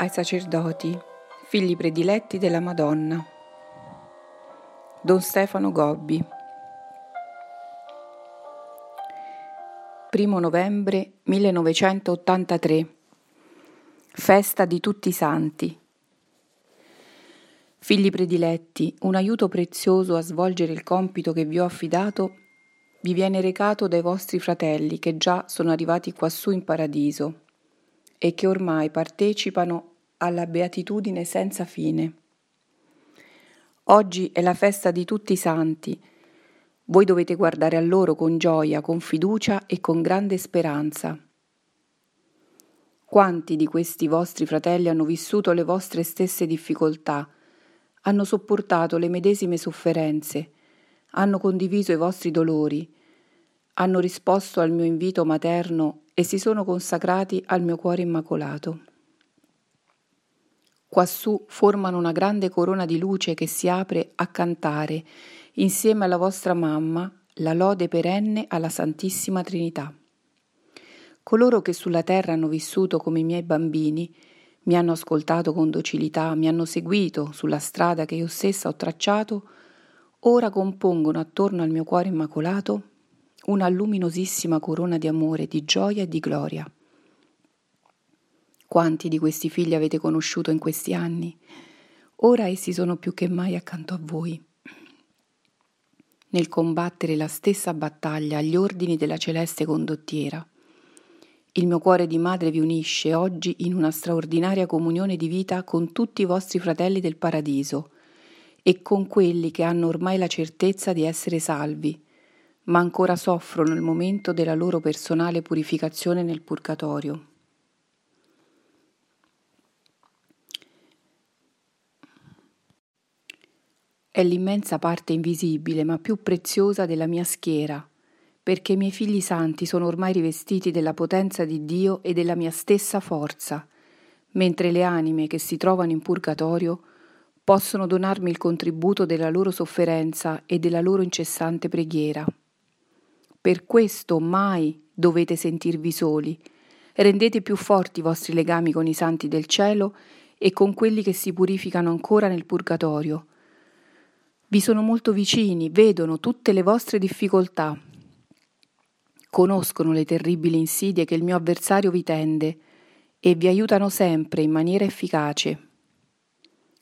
ai sacerdoti, figli prediletti della Madonna. Don Stefano Gobbi. 1 novembre 1983. Festa di tutti i santi. Figli prediletti, un aiuto prezioso a svolgere il compito che vi ho affidato vi viene recato dai vostri fratelli che già sono arrivati quassù in paradiso e che ormai partecipano alla beatitudine senza fine. Oggi è la festa di tutti i santi. Voi dovete guardare a loro con gioia, con fiducia e con grande speranza. Quanti di questi vostri fratelli hanno vissuto le vostre stesse difficoltà, hanno sopportato le medesime sofferenze, hanno condiviso i vostri dolori, hanno risposto al mio invito materno e si sono consacrati al mio cuore immacolato. Quassù formano una grande corona di luce che si apre a cantare, insieme alla vostra mamma, la lode perenne alla Santissima Trinità. Coloro che sulla terra hanno vissuto come i miei bambini, mi hanno ascoltato con docilità, mi hanno seguito sulla strada che io stessa ho tracciato, ora compongono attorno al mio cuore immacolato una luminosissima corona di amore, di gioia e di gloria. Quanti di questi figli avete conosciuto in questi anni? Ora essi sono più che mai accanto a voi. Nel combattere la stessa battaglia agli ordini della celeste condottiera. Il mio cuore di madre vi unisce oggi in una straordinaria comunione di vita con tutti i vostri fratelli del paradiso e con quelli che hanno ormai la certezza di essere salvi, ma ancora soffrono il momento della loro personale purificazione nel purgatorio. È l'immensa parte invisibile ma più preziosa della mia schiera, perché i miei figli santi sono ormai rivestiti della potenza di Dio e della mia stessa forza, mentre le anime che si trovano in purgatorio possono donarmi il contributo della loro sofferenza e della loro incessante preghiera. Per questo mai dovete sentirvi soli. Rendete più forti i vostri legami con i santi del cielo e con quelli che si purificano ancora nel purgatorio. Vi sono molto vicini, vedono tutte le vostre difficoltà. Conoscono le terribili insidie che il mio avversario vi tende e vi aiutano sempre in maniera efficace.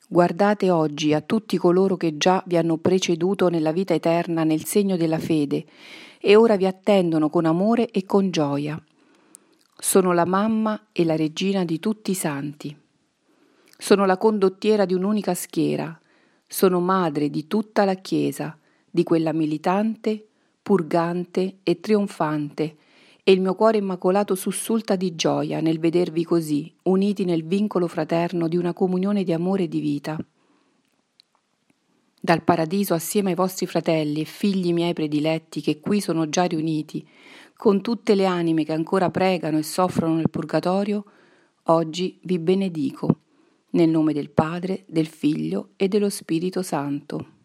Guardate oggi a tutti coloro che già vi hanno preceduto nella vita eterna nel segno della fede e ora vi attendono con amore e con gioia. Sono la mamma e la regina di tutti i santi. Sono la condottiera di un'unica schiera. Sono madre di tutta la Chiesa, di quella militante, purgante e trionfante, e il mio cuore immacolato sussulta di gioia nel vedervi così, uniti nel vincolo fraterno di una comunione di amore e di vita. Dal paradiso assieme ai vostri fratelli e figli miei prediletti che qui sono già riuniti, con tutte le anime che ancora pregano e soffrono nel purgatorio, oggi vi benedico, nel nome del Padre, del Figlio e dello Spirito Santo.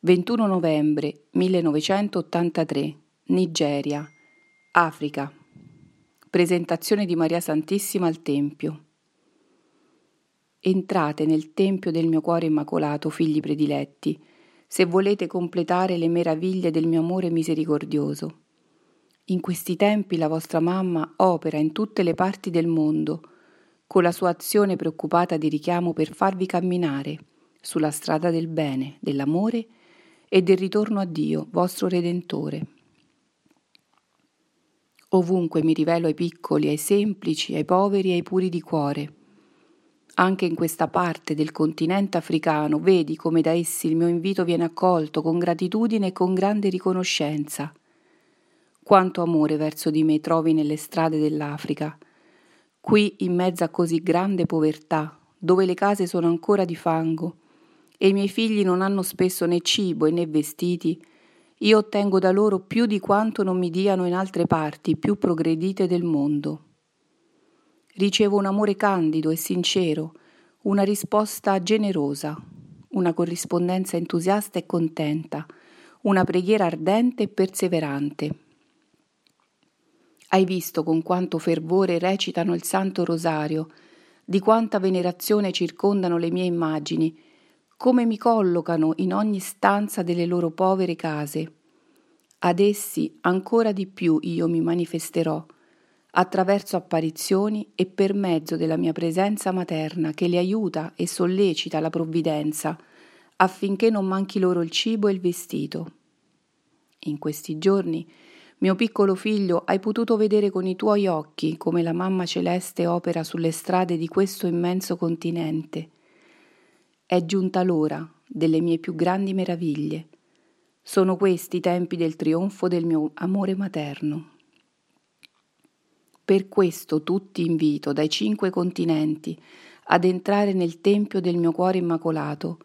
21 novembre 1983, Nigeria, Africa. Presentazione di Maria Santissima al Tempio. Entrate nel tempio del mio cuore immacolato, figli prediletti, se volete completare le meraviglie del mio amore misericordioso. In questi tempi la vostra mamma opera in tutte le parti del mondo, con la sua azione preoccupata di richiamo per farvi camminare sulla strada del bene, dell'amore e del ritorno a Dio, vostro Redentore. Ovunque mi rivelo ai piccoli, ai semplici, ai poveri e ai puri di cuore anche in questa parte del continente africano vedi come da essi il mio invito viene accolto con gratitudine e con grande riconoscenza. Quanto amore verso di me trovi nelle strade dell'Africa. Qui, in mezzo a così grande povertà, dove le case sono ancora di fango e i miei figli non hanno spesso né cibo né vestiti, io ottengo da loro più di quanto non mi diano in altre parti più progredite del mondo. Ricevo un amore candido e sincero, una risposta generosa, una corrispondenza entusiasta e contenta, una preghiera ardente e perseverante. Hai visto con quanto fervore recitano il Santo Rosario, di quanta venerazione circondano le mie immagini, come mi collocano in ogni stanza delle loro povere case. Ad essi ancora di più io mi manifesterò, attraverso apparizioni e per mezzo della mia presenza materna che li aiuta e sollecita la provvidenza, affinché non manchi loro il cibo e il vestito. In questi giorni, mio piccolo figlio, hai potuto vedere con i tuoi occhi come la mamma celeste opera sulle strade di questo immenso continente. È giunta l'ora delle mie più grandi meraviglie. Sono questi i tempi del trionfo del mio amore materno. Per questo tutti invito dai cinque continenti ad entrare nel tempio del mio cuore immacolato,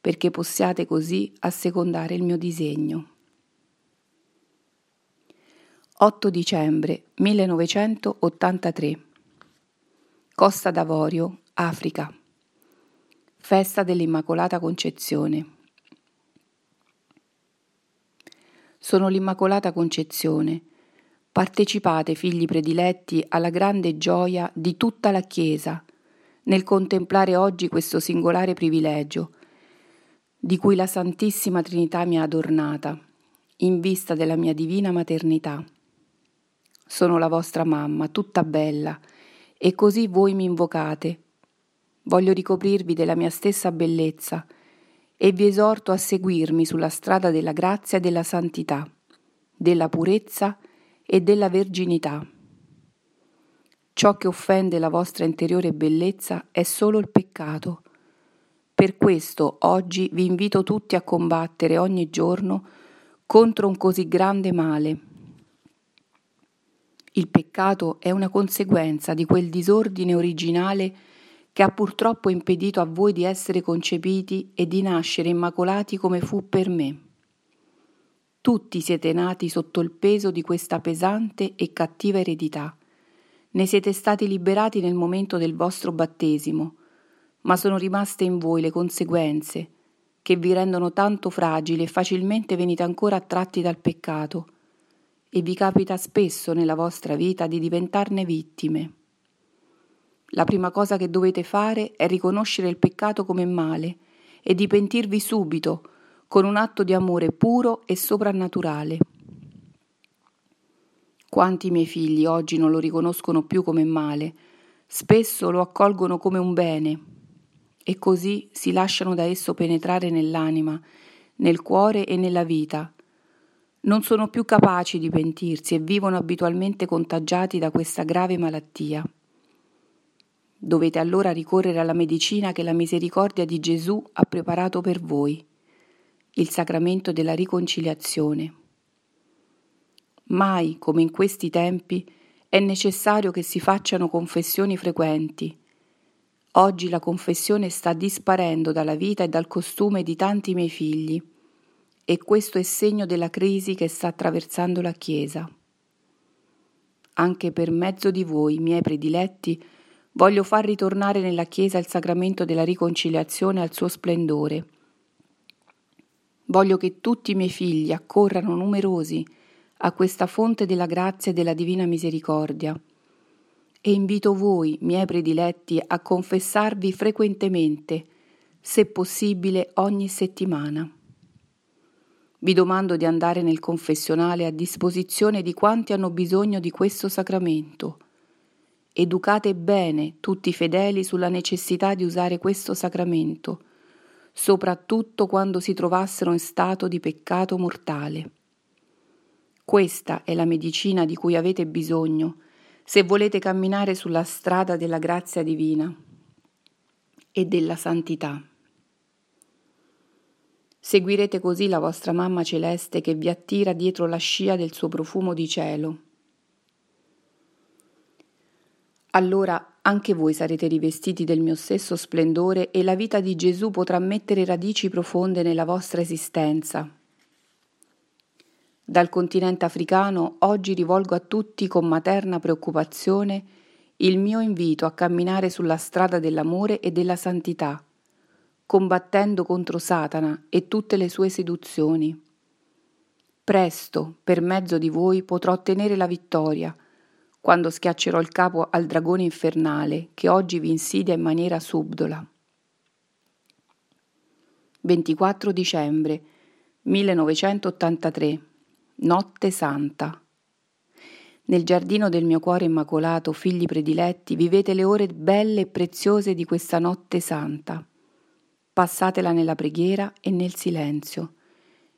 perché possiate così assecondare il mio disegno. 8 dicembre 1983 Costa d'Avorio, Africa. Festa dell'Immacolata Concezione. Sono l'Immacolata Concezione Partecipate, figli prediletti, alla grande gioia di tutta la Chiesa nel contemplare oggi questo singolare privilegio di cui la Santissima Trinità mi ha adornata, in vista della mia divina maternità. Sono la vostra mamma, tutta bella, e così voi mi invocate. Voglio ricoprirvi della mia stessa bellezza e vi esorto a seguirmi sulla strada della grazia e della santità, della purezza e della verginità. Ciò che offende la vostra interiore bellezza è solo il peccato. Per questo oggi vi invito tutti a combattere ogni giorno contro un così grande male. Il peccato è una conseguenza di quel disordine originale che ha purtroppo impedito a voi di essere concepiti e di nascere immacolati come fu per me. Tutti siete nati sotto il peso di questa pesante e cattiva eredità. Ne siete stati liberati nel momento del vostro battesimo, ma sono rimaste in voi le conseguenze, che vi rendono tanto fragili e facilmente venite ancora attratti dal peccato, e vi capita spesso nella vostra vita di diventarne vittime. La prima cosa che dovete fare è riconoscere il peccato come male e di pentirvi subito, con un atto di amore puro e soprannaturale. Quanti miei figli oggi non lo riconoscono più come male, spesso lo accolgono come un bene e così si lasciano da esso penetrare nell'anima, nel cuore e nella vita. Non sono più capaci di pentirsi e vivono abitualmente contagiati da questa grave malattia. Dovete allora ricorrere alla medicina che la misericordia di Gesù ha preparato per voi il sacramento della riconciliazione. Mai come in questi tempi è necessario che si facciano confessioni frequenti. Oggi la confessione sta disparendo dalla vita e dal costume di tanti miei figli e questo è segno della crisi che sta attraversando la Chiesa. Anche per mezzo di voi, miei prediletti, voglio far ritornare nella Chiesa il sacramento della riconciliazione al suo splendore Voglio che tutti i miei figli accorrano numerosi a questa fonte della grazia e della divina misericordia. E invito voi, miei prediletti, a confessarvi frequentemente, se possibile ogni settimana. Vi domando di andare nel confessionale a disposizione di quanti hanno bisogno di questo sacramento. Educate bene tutti i fedeli sulla necessità di usare questo sacramento soprattutto quando si trovassero in stato di peccato mortale. Questa è la medicina di cui avete bisogno se volete camminare sulla strada della grazia divina e della santità. Seguirete così la vostra mamma celeste che vi attira dietro la scia del suo profumo di cielo. Allora anche voi sarete rivestiti del mio stesso splendore e la vita di Gesù potrà mettere radici profonde nella vostra esistenza. Dal continente africano oggi rivolgo a tutti con materna preoccupazione il mio invito a camminare sulla strada dell'amore e della santità, combattendo contro Satana e tutte le sue seduzioni. Presto, per mezzo di voi, potrò ottenere la vittoria, quando schiaccerò il capo al dragone infernale che oggi vi insidia in maniera subdola. 24 dicembre 1983 Notte Santa nel giardino del mio cuore immacolato, figli prediletti, vivete le ore belle e preziose di questa notte santa. Passatela nella preghiera e nel silenzio,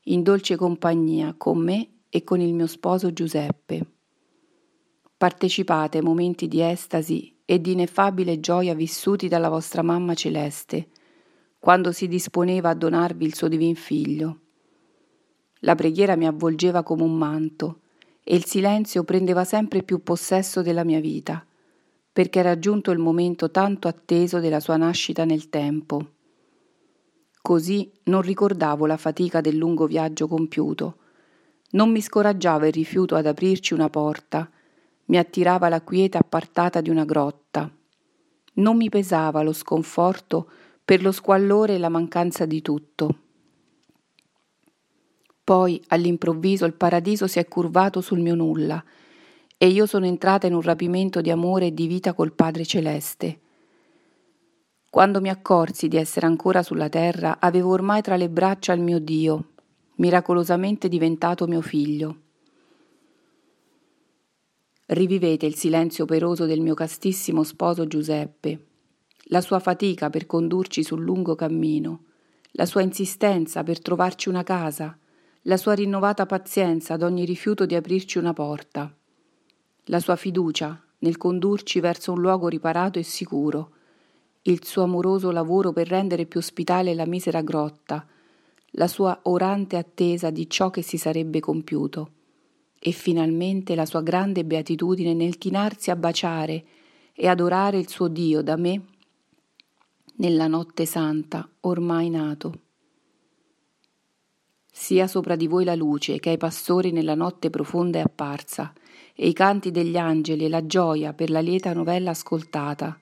in dolce compagnia con me e con il mio sposo Giuseppe. Partecipate ai momenti di estasi e di ineffabile gioia vissuti dalla vostra mamma celeste, quando si disponeva a donarvi il suo divin figlio. La preghiera mi avvolgeva come un manto, e il silenzio prendeva sempre più possesso della mia vita, perché era giunto il momento tanto atteso della sua nascita nel tempo. Così non ricordavo la fatica del lungo viaggio compiuto, non mi scoraggiava il rifiuto ad aprirci una porta, mi attirava la quiete appartata di una grotta. Non mi pesava lo sconforto per lo squallore e la mancanza di tutto. Poi, all'improvviso, il paradiso si è curvato sul mio nulla e io sono entrata in un rapimento di amore e di vita col Padre Celeste. Quando mi accorsi di essere ancora sulla terra, avevo ormai tra le braccia il mio Dio, miracolosamente diventato mio figlio. Rivivete il silenzio operoso del mio castissimo sposo Giuseppe, la sua fatica per condurci sul lungo cammino, la sua insistenza per trovarci una casa, la sua rinnovata pazienza ad ogni rifiuto di aprirci una porta, la sua fiducia nel condurci verso un luogo riparato e sicuro, il suo amoroso lavoro per rendere più ospitale la misera grotta, la sua orante attesa di ciò che si sarebbe compiuto, e finalmente la sua grande beatitudine nel chinarsi a baciare e adorare il suo Dio da me nella notte santa ormai nato. Sia sopra di voi la luce che ai pastori nella notte profonda è apparsa, e i canti degli angeli e la gioia per la lieta novella ascoltata.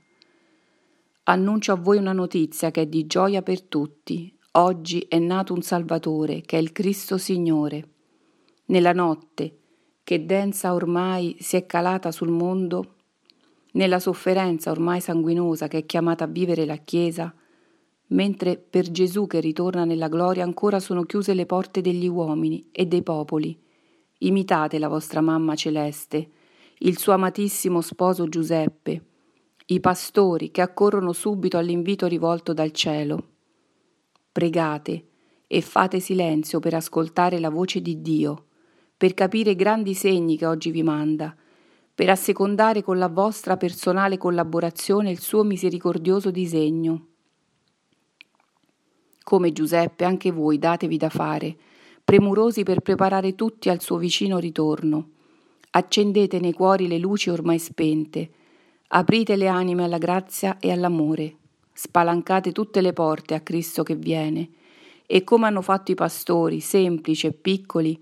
Annuncio a voi una notizia che è di gioia per tutti. Oggi è nato un Salvatore, che è il Cristo Signore. Nella notte, che densa ormai si è calata sul mondo, nella sofferenza ormai sanguinosa che è chiamata a vivere la Chiesa, mentre per Gesù che ritorna nella gloria ancora sono chiuse le porte degli uomini e dei popoli. Imitate la vostra mamma celeste, il suo amatissimo sposo Giuseppe, i pastori che accorrono subito all'invito rivolto dal cielo. Pregate e fate silenzio per ascoltare la voce di Dio, per capire i grandi segni che oggi vi manda, per assecondare con la vostra personale collaborazione il suo misericordioso disegno. Come Giuseppe, anche voi datevi da fare, premurosi per preparare tutti al suo vicino ritorno. Accendete nei cuori le luci ormai spente, aprite le anime alla grazia e all'amore, spalancate tutte le porte a Cristo che viene, e come hanno fatto i pastori, semplici e piccoli,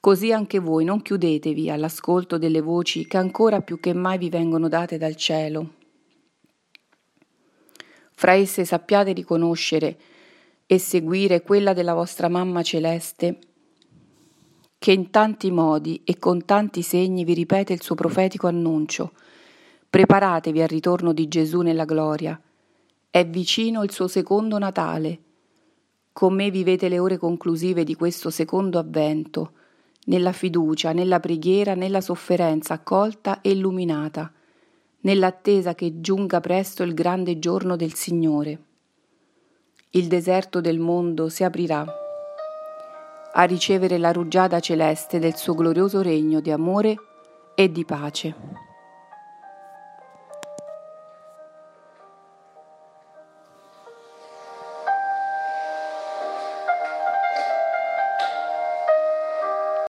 così anche voi non chiudetevi all'ascolto delle voci che ancora più che mai vi vengono date dal cielo. Fra esse sappiate riconoscere e seguire quella della vostra mamma celeste, che in tanti modi e con tanti segni vi ripete il suo profetico annuncio. Preparatevi al ritorno di Gesù nella gloria. È vicino il suo secondo Natale. Con me vivete le ore conclusive di questo secondo avvento, nella fiducia, nella preghiera, nella sofferenza accolta e illuminata, nell'attesa che giunga presto il grande giorno del Signore il deserto del mondo si aprirà a ricevere la rugiada celeste del suo glorioso regno di amore e di pace.